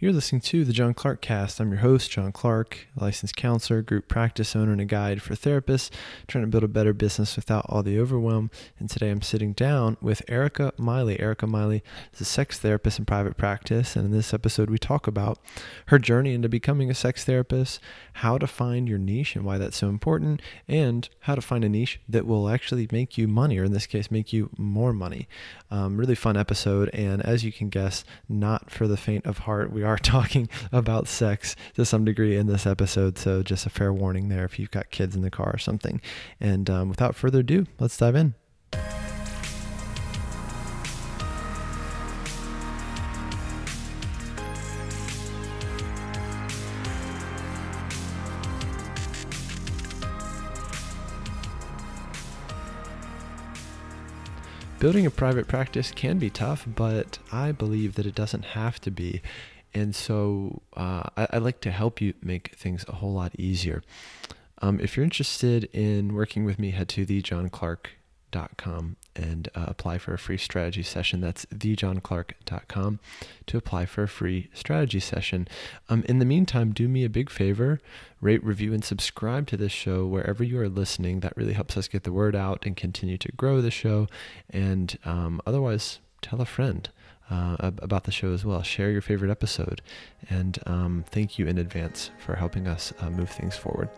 You're listening to the John Clark Cast. I'm your host, John Clark, licensed counselor, group practice owner, and a guide for therapists trying to build a better business without all the overwhelm. And today I'm sitting down with Erica Miley. Erica Miley is a sex therapist in private practice. And in this episode, we talk about her journey into becoming a sex therapist, how to find your niche and why that's so important, and how to find a niche that will actually make you money, or in this case, make you more money. Um, really fun episode. And as you can guess, not for the faint of heart. We are talking about sex to some degree in this episode. So just a fair warning there if you've got kids in the car or something. And um, without further ado, let's dive in. Building a private practice can be tough, but I believe that it doesn't have to be. And so uh, I, I, like to help you make things a whole lot easier. Um, if you're interested in working with me, head to thejohnclark.com and uh, apply for a free strategy session. That's thejohnclark.com to apply for a free strategy session. Um, in the meantime, do me a big favor rate, review, and subscribe to this show wherever you are listening. That really helps us get the word out and continue to grow the show. And um, otherwise, tell a friend. Uh, about the show as well. Share your favorite episode. And um, thank you in advance for helping us uh, move things forward.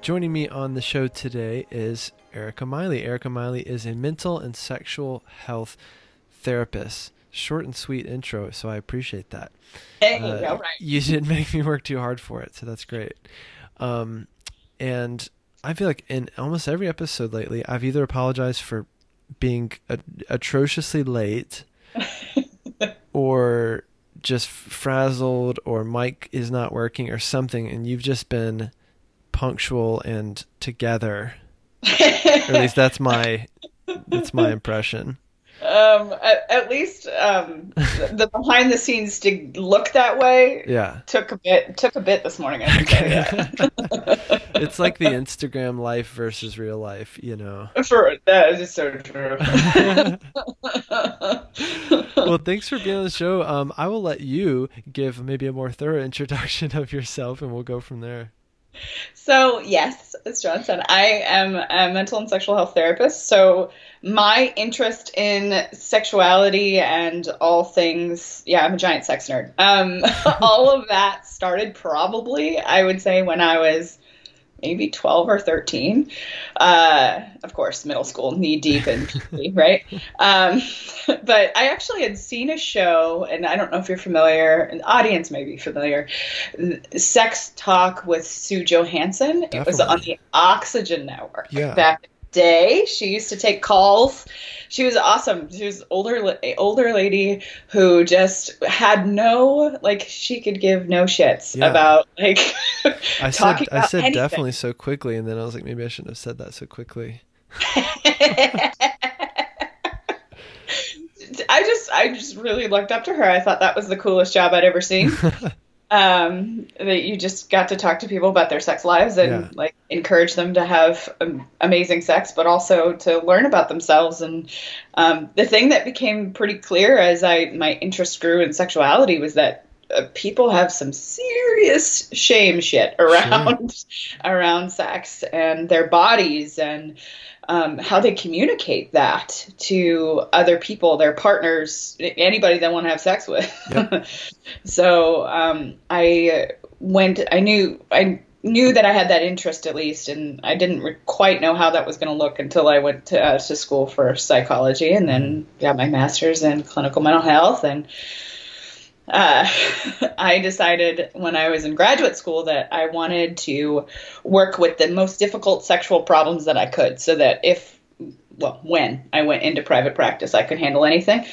Joining me on the show today is Erica Miley. Erica Miley is a mental and sexual health therapist. Short and sweet intro, so I appreciate that. Hey, uh, right. You didn't make me work too hard for it, so that's great. Um, and I feel like in almost every episode lately, I've either apologized for being a- atrociously late or just frazzled or mic is not working or something, and you've just been punctual and together. at least that's my that's my impression. Um, at, at least um, the, behind the scenes to look that way. Yeah, took a bit took a bit this morning. Okay. it's like the Instagram life versus real life, you know. For that is so true. well, thanks for being on the show. Um, I will let you give maybe a more thorough introduction of yourself, and we'll go from there. So, yes, as John said, I am a mental and sexual health therapist. So, my interest in sexuality and all things, yeah, I'm a giant sex nerd. Um, all of that started probably, I would say, when I was maybe 12 or 13. Uh, of course, middle school, knee deep in right? Um, but I actually had seen a show, and I don't know if you're familiar, an audience may be familiar, Sex Talk with Sue Johanson. Definitely. It was on the Oxygen Network yeah. back day. She used to take calls. She was awesome. She was older older lady who just had no like she could give no shits yeah. about like I said I said anything. definitely so quickly and then I was like maybe I shouldn't have said that so quickly. I just I just really looked up to her. I thought that was the coolest job I'd ever seen. um, that you just got to talk to people about their sex lives and yeah. like encourage them to have um, amazing sex, but also to learn about themselves. And um, the thing that became pretty clear as I my interest grew in sexuality was that uh, people have some serious shame shit around sure. around sex and their bodies and um, how they communicate that to other people, their partners, anybody they want to have sex with. Yep. so um, I went. I knew. I knew that I had that interest at least, and I didn't re- quite know how that was going to look until I went to, uh, to school for psychology, and then got my master's in clinical mental health, and uh, I decided when I was in graduate school that I wanted to work with the most difficult sexual problems that I could so that if, well, when I went into private practice, I could handle anything.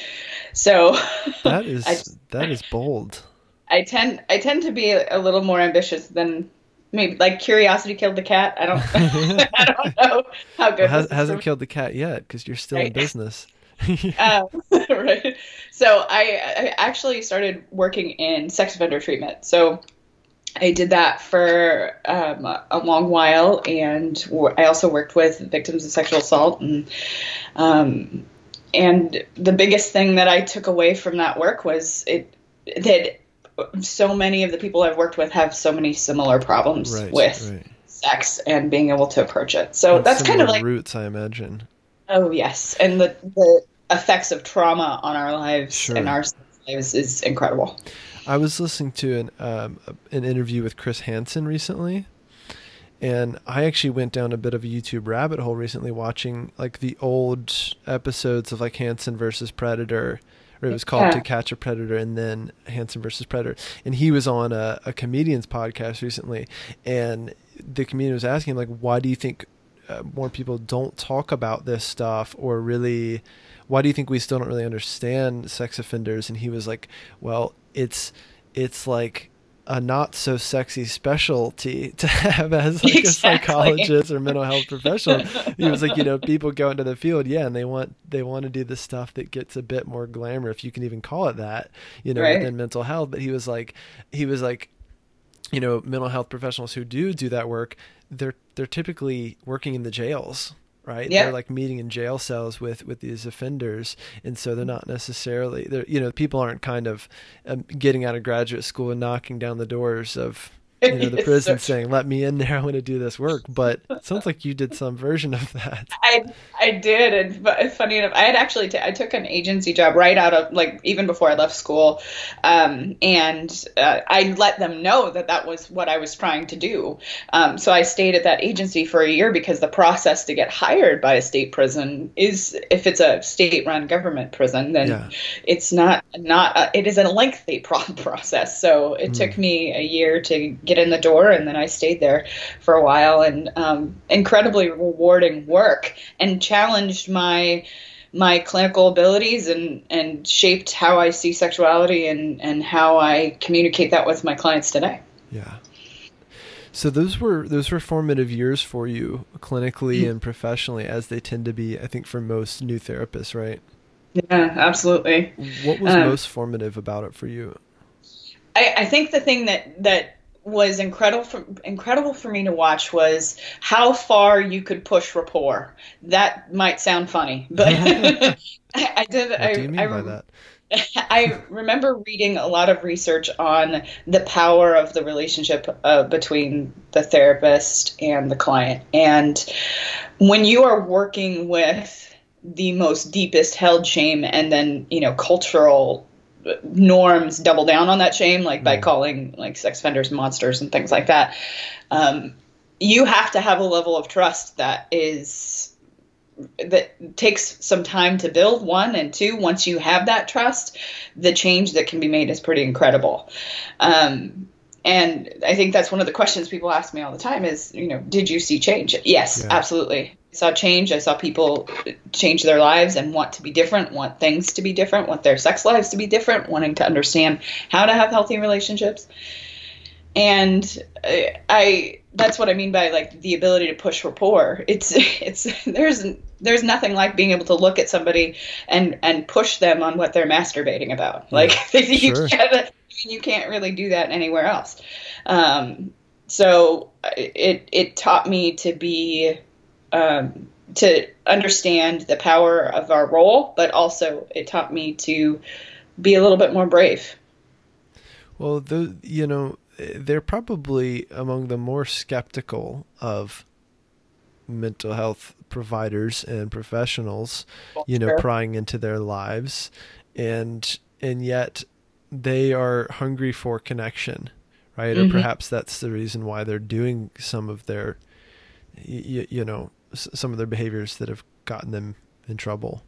So that is, I, that is bold. I tend, I tend to be a little more ambitious than maybe like curiosity killed the cat. I don't, I don't know how good. Well, has, hasn't killed the cat yet because you're still right. in business. Um, right. So I, I, actually started working in sex offender treatment. So I did that for um, a long while, and I also worked with victims of sexual assault, and um, and the biggest thing that I took away from that work was it that so many of the people I've worked with have so many similar problems right, with right. sex and being able to approach it. So and that's kind of like roots, I imagine. Oh yes, and the the effects of trauma on our lives sure. and our lives is incredible. I was listening to an um, an interview with Chris Hansen recently, and I actually went down a bit of a YouTube rabbit hole recently, watching like the old episodes of like Hansen versus Predator, or it was called yeah. To Catch a Predator, and then Hansen versus Predator. And he was on a, a comedian's podcast recently, and the comedian was asking him like, why do you think uh, more people don't talk about this stuff, or really? Why do you think we still don't really understand sex offenders? And he was like, well, it's it's like a not so sexy specialty to have as like exactly. a psychologist or mental health professional. he was like, you know, people go into the field, yeah, and they want they want to do the stuff that gets a bit more glamour, if you can even call it that, you know, right. within mental health. But he was like, he was like, you know, mental health professionals who do do that work, they're they're typically working in the jails right? Yeah. They're like meeting in jail cells with with these offenders, and so they're not necessarily they're you know people aren't kind of um, getting out of graduate school and knocking down the doors of you know the prison so saying let me in there i want to do this work but it sounds like you did some version of that i i did and funny enough i had actually t- I took an agency job right out of like even before i left school um, and uh, i let them know that that was what i was trying to do um, so i stayed at that agency for a year because the process to get hired by a state prison is if it's a state run government prison then yeah. it's not not a, it is a lengthy process so it mm. took me a year to get in the door, and then I stayed there for a while. And um, incredibly rewarding work, and challenged my my clinical abilities and and shaped how I see sexuality and and how I communicate that with my clients today. Yeah. So those were those were formative years for you clinically mm-hmm. and professionally, as they tend to be. I think for most new therapists, right? Yeah, absolutely. What was um, most formative about it for you? I, I think the thing that that was incredible for, incredible for me to watch was how far you could push rapport. That might sound funny, but I, I, did. What I, do you mean I, by that? I remember reading a lot of research on the power of the relationship uh, between the therapist and the client, and when you are working with the most deepest held shame and then you know cultural norms double down on that shame, like by mm. calling like sex offenders monsters and things like that. Um, you have to have a level of trust that is that takes some time to build one and two once you have that trust the change that can be made is pretty incredible um, and i think that's one of the questions people ask me all the time is you know did you see change yes yeah. absolutely saw change. I saw people change their lives and want to be different, want things to be different, want their sex lives to be different, wanting to understand how to have healthy relationships. And I, I that's what I mean by like the ability to push rapport. It's it's there's there's nothing like being able to look at somebody and and push them on what they're masturbating about. Like you sure. can't you can't really do that anywhere else. Um, so it it taught me to be um, to understand the power of our role, but also it taught me to be a little bit more brave. Well, the, you know, they're probably among the more skeptical of mental health providers and professionals, you know, prying into their lives, and and yet they are hungry for connection, right? Mm-hmm. Or perhaps that's the reason why they're doing some of their, you, you know, some of their behaviors that have gotten them in trouble.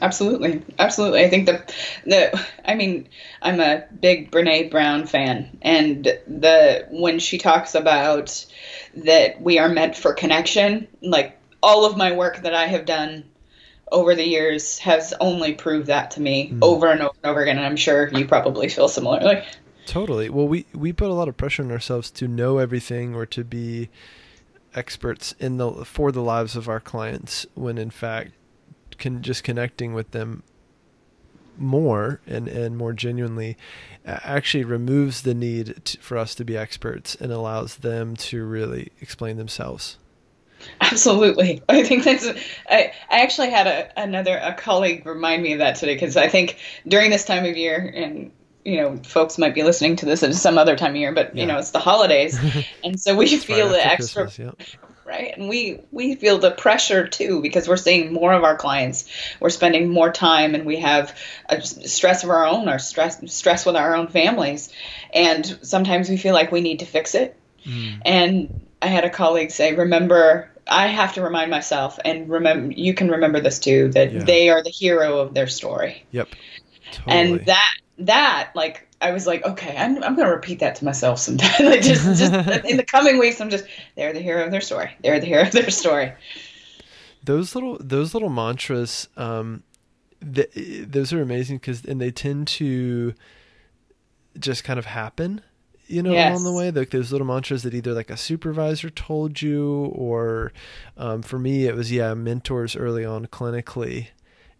Absolutely, absolutely. I think the the I mean, I'm a big Brene Brown fan, and the when she talks about that we are meant for connection, like all of my work that I have done over the years has only proved that to me mm. over and over and over again. And I'm sure you probably feel similarly. Totally. Well, we we put a lot of pressure on ourselves to know everything or to be experts in the for the lives of our clients when in fact can just connecting with them more and and more genuinely actually removes the need to, for us to be experts and allows them to really explain themselves. Absolutely. I think that's. I, I actually had a, another a colleague remind me of that today because I think during this time of year, and you know, folks might be listening to this at some other time of year, but yeah. you know, it's the holidays, and so we feel right the extra. Yeah. Right, and we we feel the pressure too because we're seeing more of our clients. We're spending more time, and we have a stress of our own, or stress stress with our own families, and sometimes we feel like we need to fix it. Mm. And I had a colleague say, "Remember, I have to remind myself, and remember, you can remember this too, that yeah. they are the hero of their story." Yep. Totally. And that that like I was like, okay, I'm I'm gonna repeat that to myself sometime. like just just in the coming weeks, I'm just they're the hero of their story. They're the hero of their story. Those little those little mantras, um, th- those are amazing because and they tend to just kind of happen you know, yes. along the way. Like those little mantras that either like a supervisor told you, or um, for me, it was yeah, mentors early on clinically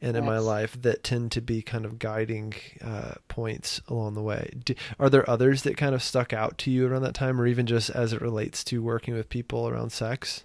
and in my life that tend to be kind of guiding uh, points along the way. Do, are there others that kind of stuck out to you around that time, or even just as it relates to working with people around sex?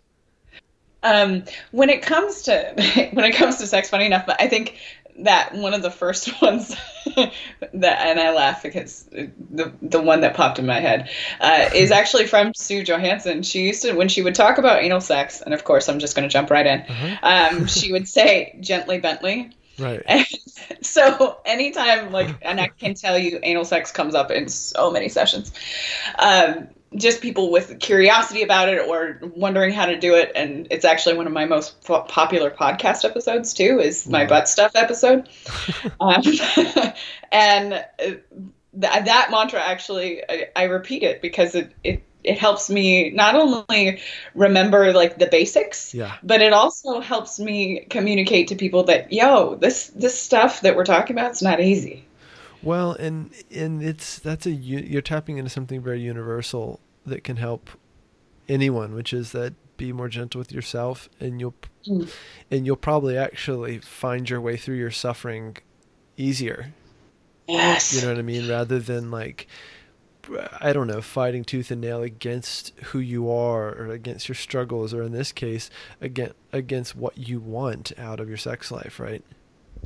Um, when it comes to when it comes to sex, funny enough, but I think that one of the first ones that and I laugh because the the one that popped in my head uh, is actually from Sue Johanson. She used to when she would talk about anal sex, and of course I'm just going to jump right in. Uh-huh. Um, she would say gently Bentley. Right. And so anytime like and I can tell you anal sex comes up in so many sessions. Um, just people with curiosity about it or wondering how to do it. And it's actually one of my most popular podcast episodes too is my butt stuff episode. Um, and uh, th- that mantra actually I, I, repeat it because it, it it helps me not only remember like the basics yeah. but it also helps me communicate to people that yo this this stuff that we're talking about is not easy well, and and it's that's a you're tapping into something very universal that can help anyone, which is that be more gentle with yourself, and you'll mm. and you'll probably actually find your way through your suffering easier. Yes, you know what I mean, rather than like. I don't know, fighting tooth and nail against who you are or against your struggles or in this case against against what you want out of your sex life, right?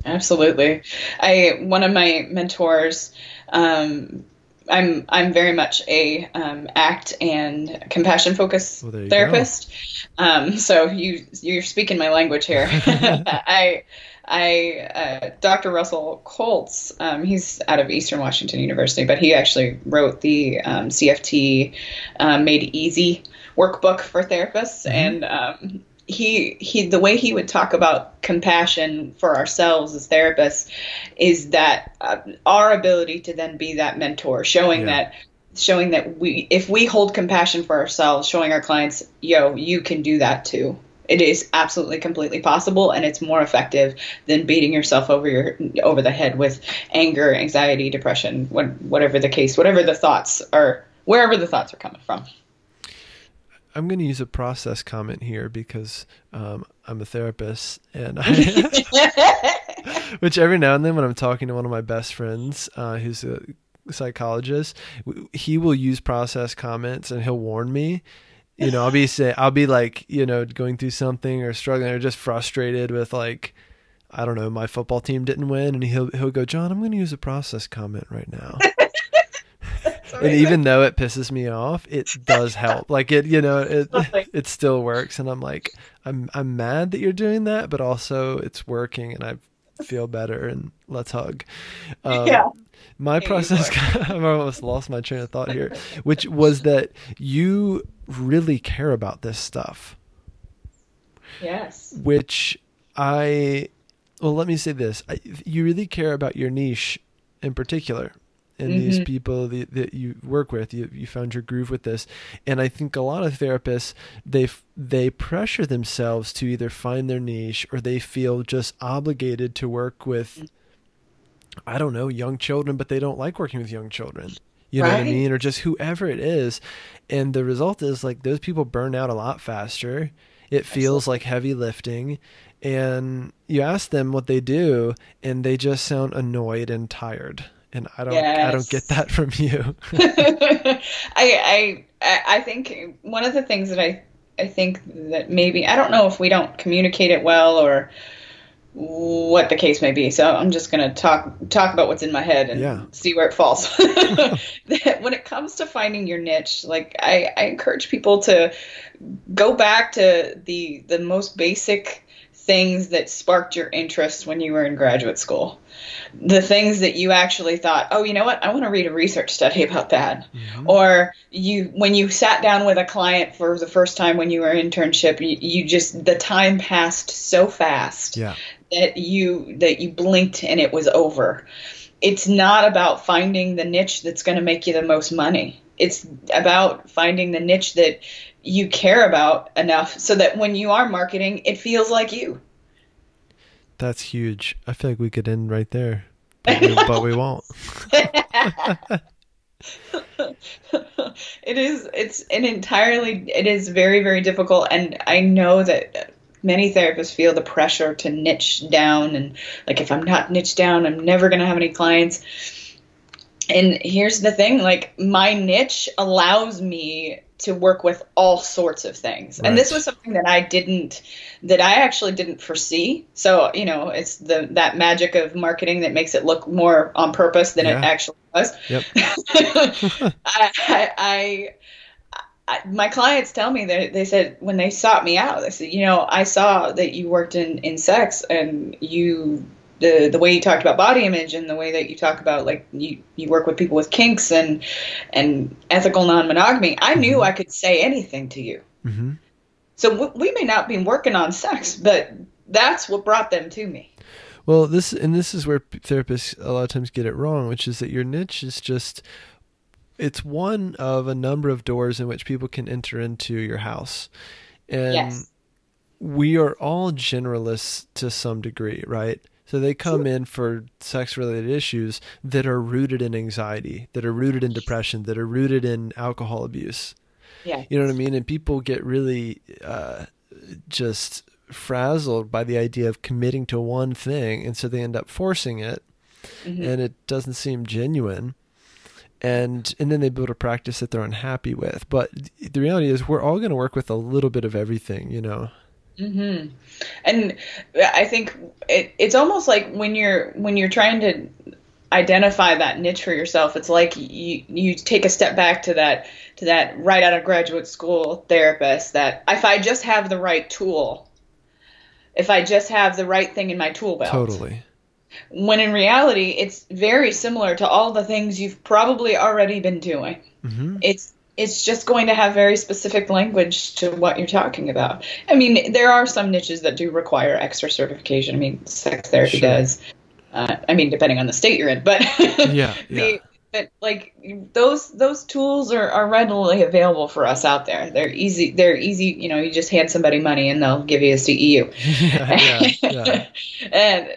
Absolutely. I one of my mentors um, I'm I'm very much a um, act and compassion focused well, therapist. Um, so you you're speaking my language here. I I uh, Dr. Russell Kolts. Um, he's out of Eastern Washington University, but he actually wrote the um, CFT um, Made Easy workbook for therapists, mm-hmm. and um, he he the way he would talk about compassion for ourselves as therapists is that uh, our ability to then be that mentor showing yeah. that showing that we if we hold compassion for ourselves showing our clients yo you can do that too it is absolutely completely possible and it's more effective than beating yourself over your over the head with anger anxiety depression whatever the case whatever the thoughts are wherever the thoughts are coming from I'm going to use a process comment here because um, I'm a therapist, and I, which every now and then when I'm talking to one of my best friends uh, who's a psychologist, he will use process comments and he'll warn me. You know, I'll be say I'll be like you know going through something or struggling or just frustrated with like I don't know my football team didn't win, and he'll he'll go John, I'm going to use a process comment right now and even though it pisses me off, it does help. Like it, you know, it it still works, and I'm like, I'm I'm mad that you're doing that, but also it's working, and I feel better, and let's hug. Um, yeah. My process, I've almost lost my train of thought here, which was that you really care about this stuff. Yes. Which I, well, let me say this: I, you really care about your niche in particular and mm-hmm. these people that, that, you work with you, you found your groove with this and i think a lot of therapists they they pressure themselves to either find their niche or they feel just obligated to work with i don't know young children but they don't like working with young children you know right. what i mean or just whoever it is and the result is like those people burn out a lot faster It feels like heavy lifting. And you ask them what they do, and they just sound annoyed and tired. And I don't, yes. I don't get that from you. I, I, I think one of the things that I, I think that maybe I don't know if we don't communicate it well or what the case may be. So I'm just going to talk talk about what's in my head and yeah. see where it falls. when it comes to finding your niche, like I, I encourage people to go back to the the most basic things that sparked your interest when you were in graduate school. The things that you actually thought, oh, you know what? I want to read a research study about that. Mm-hmm. Or you, when you sat down with a client for the first time when you were in internship, you, you just the time passed so fast yeah that you that you blinked and it was over. It's not about finding the niche that's going to make you the most money. It's about finding the niche that you care about enough so that when you are marketing, it feels like you. That's huge. I feel like we could end right there, but we, but we won't. it is it's an entirely it is very very difficult and i know that many therapists feel the pressure to niche down and like if i'm not niche down i'm never going to have any clients and here's the thing like my niche allows me to work with all sorts of things right. and this was something that i didn't that i actually didn't foresee so you know it's the that magic of marketing that makes it look more on purpose than yeah. it actually was yep. I, I, I I, my clients tell me that they said when they sought me out, they said, you know, I saw that you worked in, in sex and you the the way you talked about body image and the way that you talk about like you you work with people with kinks and and ethical non-monogamy. I knew mm-hmm. I could say anything to you. Mm-hmm. So w- we may not be working on sex, but that's what brought them to me. Well, this and this is where therapists a lot of times get it wrong, which is that your niche is just it's one of a number of doors in which people can enter into your house. And yes. we are all generalists to some degree, right? So they come in for sex related issues that are rooted in anxiety, that are rooted in depression, that are rooted in alcohol abuse. Yeah. You know what I mean? And people get really uh, just frazzled by the idea of committing to one thing. And so they end up forcing it. Mm-hmm. And it doesn't seem genuine and and then they build a practice that they're unhappy with. But the reality is, we're all going to work with a little bit of everything, you know. Mm-hmm. And I think it, it's almost like when you're when you're trying to identify that niche for yourself, it's like you you take a step back to that to that right out of graduate school therapist. That if I just have the right tool, if I just have the right thing in my tool belt, totally when in reality it's very similar to all the things you've probably already been doing mm-hmm. it's it's just going to have very specific language to what you're talking about. I mean, there are some niches that do require extra certification. I mean, sex therapy sure. does. Uh, I mean, depending on the state you're in, but yeah, yeah. but like those those tools are, are readily available for us out there. They're easy. They're easy. You know, you just hand somebody money and they'll give you a CEU. yeah, yeah. and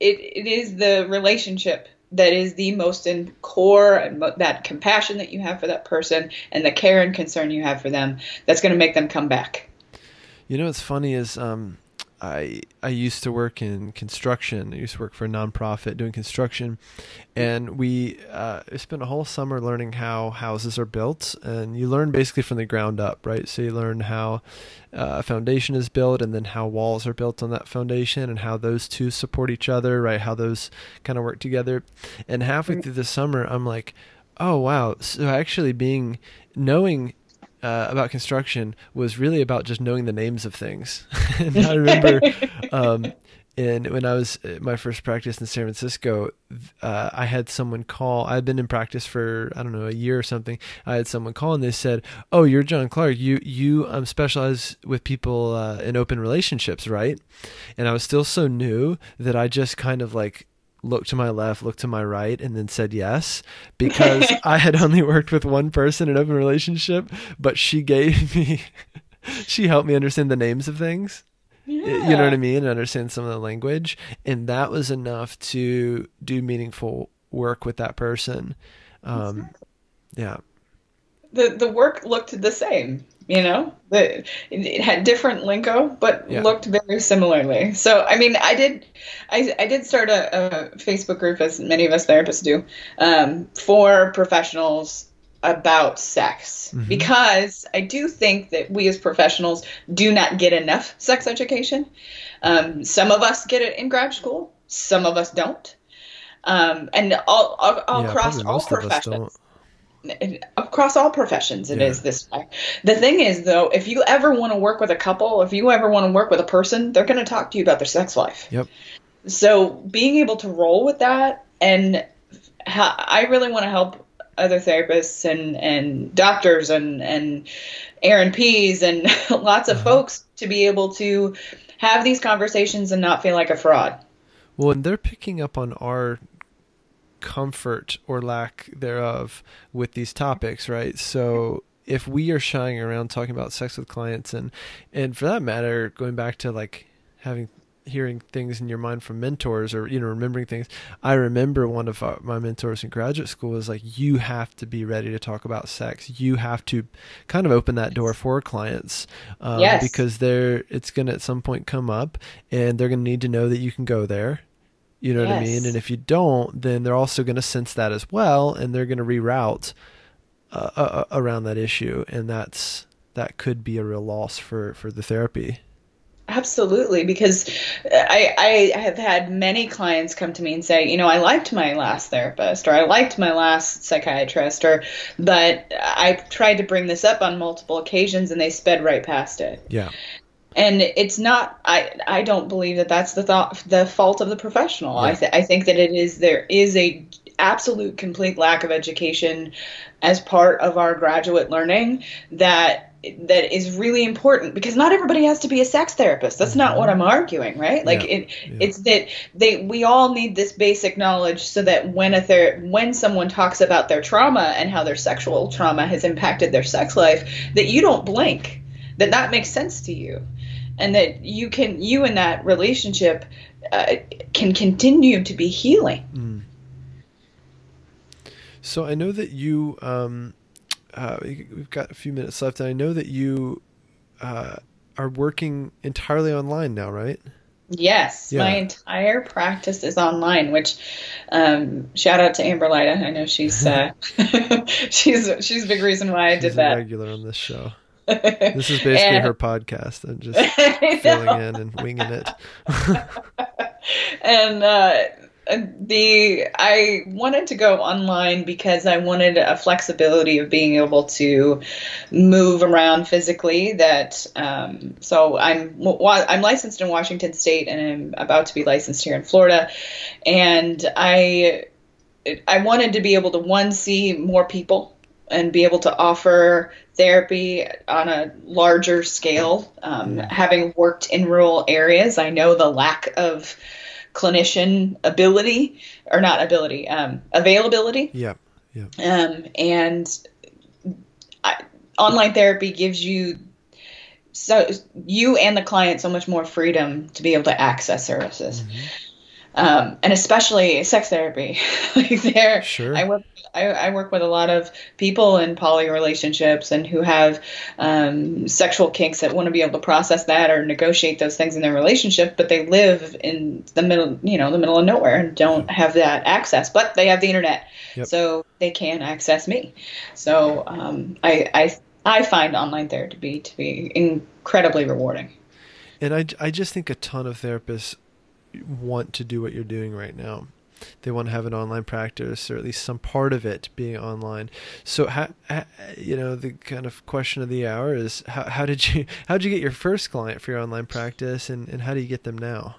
it, it is the relationship that is the most in core and that compassion that you have for that person and the care and concern you have for them that's going to make them come back. You know what's funny is um, I I used to work in construction. I used to work for a nonprofit doing construction, and we uh, spent a whole summer learning how houses are built. And you learn basically from the ground up, right? So you learn how uh, a foundation is built, and then how walls are built on that foundation, and how those two support each other, right? How those kind of work together. And halfway through the summer, I'm like, oh wow! So actually, being knowing uh, about construction was really about just knowing the names of things. and I remember, um, and when I was my first practice in San Francisco, uh, I had someone call. I had been in practice for I don't know a year or something. I had someone call and they said, "Oh, you're John Clark. You you um, specialize with people uh, in open relationships, right?" And I was still so new that I just kind of like looked to my left, looked to my right, and then said yes because I had only worked with one person in open relationship, but she gave me, she helped me understand the names of things. Yeah. You know what I mean? And understand some of the language. And that was enough to do meaningful work with that person. Um, yeah. The, the work looked the same You know, the, it had different lingo, but yeah. looked very similarly. So, I mean, I did, I, I did start a, a Facebook group, as many of us therapists do, um, for professionals about sex mm-hmm. because I do think that we as professionals do not get enough sex education. Um, some of us get it in grad school, some of us don't. Um, and all, all, all yeah, across all professions. Across all professions, it yeah. is this way. The thing is, though, if you ever want to work with a couple, if you ever want to work with a person, they're going to talk to you about their sex life. Yep. So being able to roll with that, and ha- I really want to help other therapists and and doctors and and A&Ps and lots of uh-huh. folks to be able to have these conversations and not feel like a fraud. Well, and they're picking up on our comfort or lack thereof with these topics, right? So if we are shying around talking about sex with clients and and for that matter, going back to like having hearing things in your mind from mentors or you know remembering things i remember one of our, my mentors in graduate school was like you have to be ready to talk about sex you have to kind of open that door for clients um, yes. because they're it's going to at some point come up and they're going to need to know that you can go there you know yes. what I mean? And if you don't, then they're also going to sense that as well, and they're going to reroute uh, uh, uh, around that issue, and that's that could be a real loss for for the therapy. Absolutely, because I, I have had many clients come to me and say, you know, I liked my last therapist or I liked my last psychiatrist, or but I tried to bring this up on multiple occasions and they sped right past it. Yeah and it's not i i don't believe that that's the thought the fault of the professional yeah. i th- i think that it is there is a absolute complete lack of education as part of our graduate learning that that is really important because not everybody has to be a sex therapist that's not what mm-hmm. i'm arguing right like yeah. it yeah. it's that they we all need this basic knowledge so that when a ther- when someone talks about their trauma and how their sexual trauma has impacted their sex life that you don't blink that that makes sense to you and that you can you in that relationship uh, can continue to be healing mm. so i know that you um, uh, we've got a few minutes left and i know that you uh, are working entirely online now right Yes, yeah. my entire practice is online. Which, um, shout out to Amber Lyda. I know she's uh, she's she's a big reason why I she's did that. Regular on this show this is basically and, her podcast. I'm just filling in and winging it. and uh, the I wanted to go online because I wanted a flexibility of being able to move around physically. That um, so I'm I'm licensed in Washington State and I'm about to be licensed here in Florida, and I I wanted to be able to one see more people and be able to offer therapy on a larger scale. Um, mm. having worked in rural areas, I know the lack of clinician ability, or not ability, um, availability. Yeah, yeah. Um, and I, online therapy gives you so you and the client so much more freedom to be able to access services. Mm-hmm. Um, and especially sex therapy. like there, sure. I work I, I, work with a lot of people in poly relationships and who have um, sexual kinks that want to be able to process that or negotiate those things in their relationship, but they live in the middle, you know, the middle of nowhere and don't have that access. But they have the internet, yep. so they can access me. So um, I, I I find online therapy to be incredibly rewarding. And I, I just think a ton of therapists want to do what you're doing right now they want to have an online practice or at least some part of it being online. So, you know, the kind of question of the hour is how, how did you how did you get your first client for your online practice, and, and how do you get them now?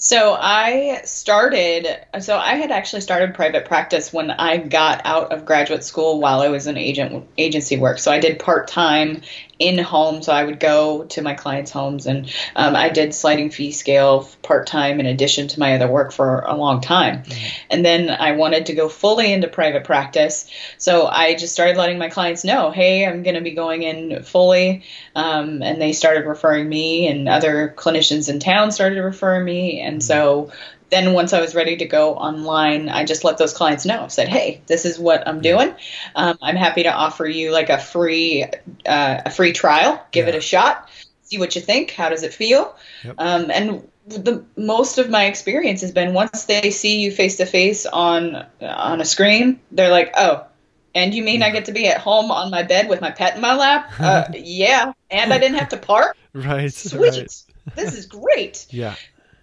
So I started, so I had actually started private practice when I got out of graduate school while I was in agent agency work. So I did part time in home. So I would go to my clients' homes and um, I did sliding fee scale part time in addition to my other work for a long time. Mm-hmm. And then I wanted to go fully into private practice. So I just started letting my clients know, hey, I'm going to be going in fully. Um, and they started referring me, and other clinicians in town started referring me and so then once I was ready to go online, I just let those clients know. Said, "Hey, this is what I'm doing. Um, I'm happy to offer you like a free uh, a free trial. Give yeah. it a shot. See what you think. How does it feel?" Yep. Um, and the most of my experience has been once they see you face to face on on a screen, they're like, "Oh." And you mean yeah. I get to be at home on my bed with my pet in my lap? Uh, yeah, and I didn't have to park. right. Sweet. Right. This is great. Yeah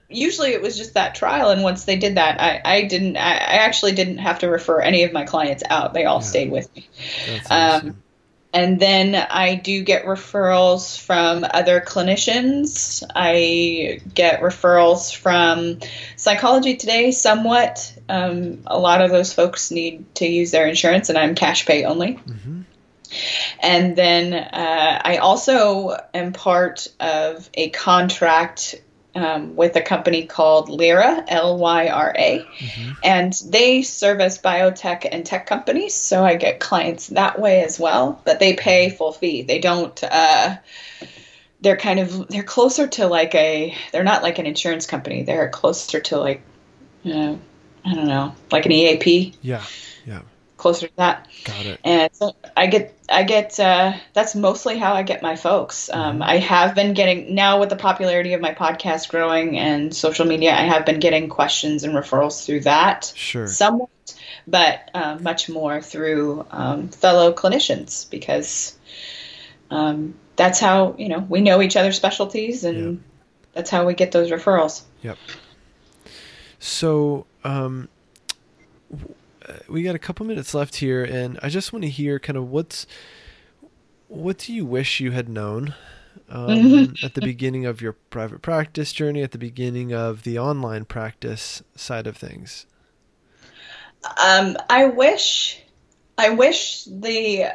usually it was just that trial and once they did that i, I didn't I, I actually didn't have to refer any of my clients out. They all yeah. stayed with me. Um, and then i do get referrals from other clinicians. I get referrals from psychology today somewhat. Um, a lot of those folks need to use their insurance and i'm cash pay only. Mm-hmm. And then uh, I also am part of a contract um, with a company called Lyra, L Y R A, mm-hmm. and they service biotech and tech companies. So I get clients that way as well, but they pay full fee. They don't. Uh, they're kind of they're closer to like a. They're not like an insurance company. They're closer to like, you know, I don't know, like an EAP. Yeah, yeah closer to that. Got it. And so I get, I get, uh, that's mostly how I get my folks. Um, mm-hmm. I have been getting, now with the popularity of my podcast growing and social media, I have been getting questions and referrals through that. Sure. Somewhat, but uh, much more through um, fellow clinicians because um, that's how, you know, we know each other's specialties and yep. that's how we get those referrals. Yep. So, um, we got a couple minutes left here, and I just want to hear kind of what's what do you wish you had known um, at the beginning of your private practice journey, at the beginning of the online practice side of things? Um, I wish, I wish the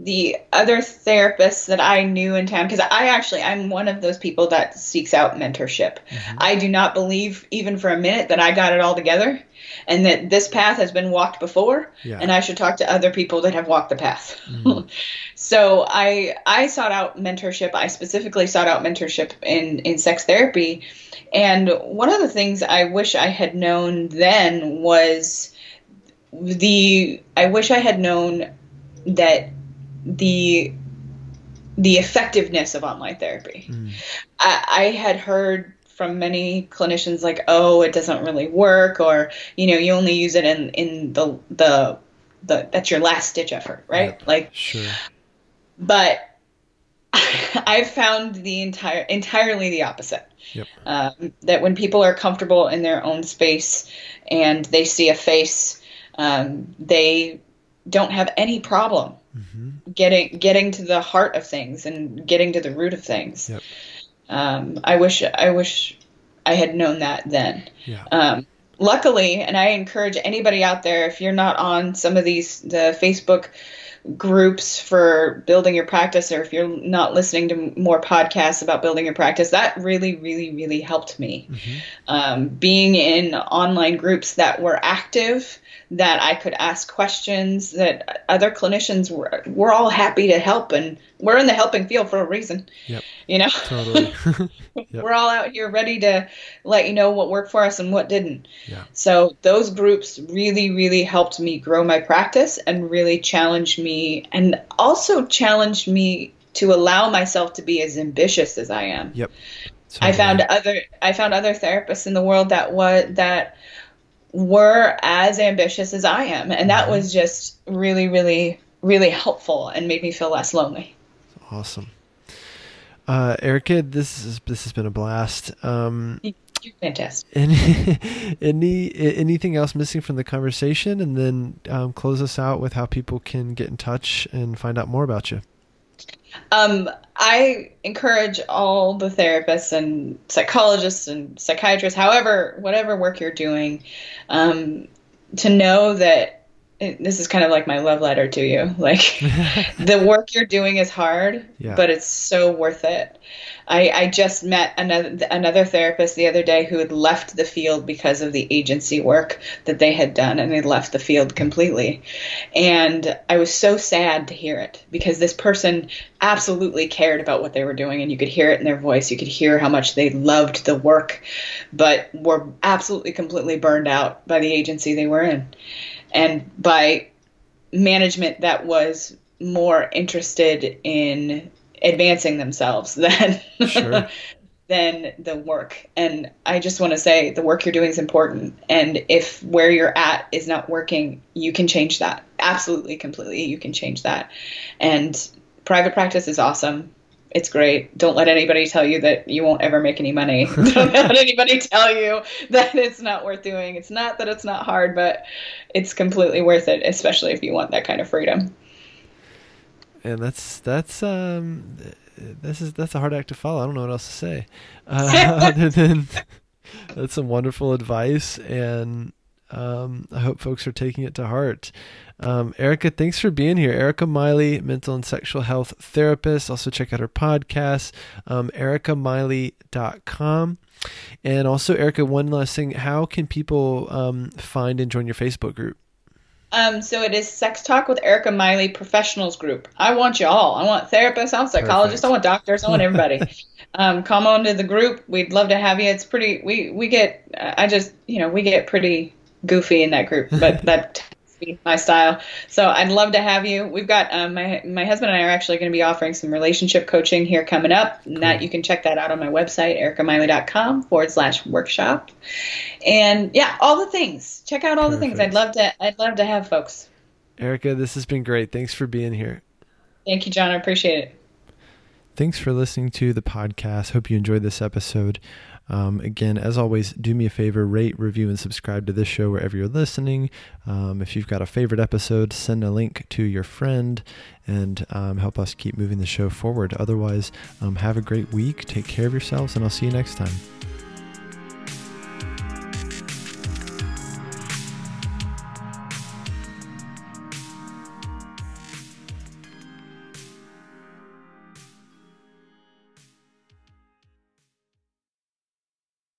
the other therapists that I knew in town, because I actually I'm one of those people that seeks out mentorship. Mm-hmm. I do not believe even for a minute that I got it all together, and that this path has been walked before, yeah. and I should talk to other people that have walked the path. Mm-hmm. so I I sought out mentorship. I specifically sought out mentorship in in sex therapy, and one of the things I wish I had known then was the I wish I had known that the the effectiveness of online therapy. Mm. I, I had heard from many clinicians like, oh, it doesn't really work, or you know, you only use it in in the the the that's your last ditch effort, right? Yep. Like, sure. But I've found the entire entirely the opposite. Yep. Um, that when people are comfortable in their own space and they see a face, um, they don't have any problem mm-hmm. Getting getting to the heart of things and getting to the root of things. Yep. Um, I wish I wish I had known that then. Yeah. Um, luckily, and I encourage anybody out there if you're not on some of these the Facebook groups for building your practice or if you're not listening to more podcasts about building your practice that really really really helped me mm-hmm. um, being in online groups that were active that I could ask questions, that other clinicians were we're all happy to help, and we're in the helping field for a reason. Yep. You know, totally. yep. We're all out here ready to let you know what worked for us and what didn't. Yeah. So those groups really, really helped me grow my practice and really challenged me, and also challenged me to allow myself to be as ambitious as I am. Yep. I found other I found other therapists in the world that was that were as ambitious as I am. And that was just really, really, really helpful and made me feel less lonely. Awesome. Uh, Erica, this is this has been a blast. Um, You're fantastic. Any, any anything else missing from the conversation, and then um, close us out with how people can get in touch and find out more about you. Um, I encourage all the therapists and psychologists and psychiatrists, however, whatever work you're doing, um, to know that this is kind of like my love letter to you. Like the work you're doing is hard, yeah. but it's so worth it. I, I just met another another therapist the other day who had left the field because of the agency work that they had done, and they left the field completely. And I was so sad to hear it because this person absolutely cared about what they were doing, and you could hear it in their voice. You could hear how much they loved the work, but were absolutely completely burned out by the agency they were in and by management that was more interested in advancing themselves than sure. than the work. And I just want to say the work you're doing is important. And if where you're at is not working, you can change that. Absolutely, completely, you can change that. And private practice is awesome it's great. Don't let anybody tell you that you won't ever make any money. Don't let anybody tell you that it's not worth doing. It's not that it's not hard, but it's completely worth it, especially if you want that kind of freedom. And that's that's um this is that's a hard act to follow. I don't know what else to say uh, other than that's some wonderful advice, and um, I hope folks are taking it to heart. Um, Erica, thanks for being here. Erica Miley, mental and sexual health therapist. Also, check out her podcast, um, ericamiley.com. And also, Erica, one last thing how can people um, find and join your Facebook group? Um, so it is Sex Talk with Erica Miley Professionals Group. I want you all. I want therapists, I want psychologists, Perfect. I want doctors, I want everybody. um, come on to the group. We'd love to have you. It's pretty. We we get. I just you know we get pretty goofy in that group, but that my style. So I'd love to have you. We've got um, my my husband and I are actually going to be offering some relationship coaching here coming up. And that you can check that out on my website ericamiley.com forward slash workshop. And yeah, all the things. Check out all Perfect. the things. I'd love to. I'd love to have folks. Erica, this has been great. Thanks for being here. Thank you, John. I appreciate it. Thanks for listening to the podcast. Hope you enjoyed this episode. Um, again, as always, do me a favor, rate, review, and subscribe to this show wherever you're listening. Um, if you've got a favorite episode, send a link to your friend and um, help us keep moving the show forward. Otherwise, um, have a great week, take care of yourselves, and I'll see you next time.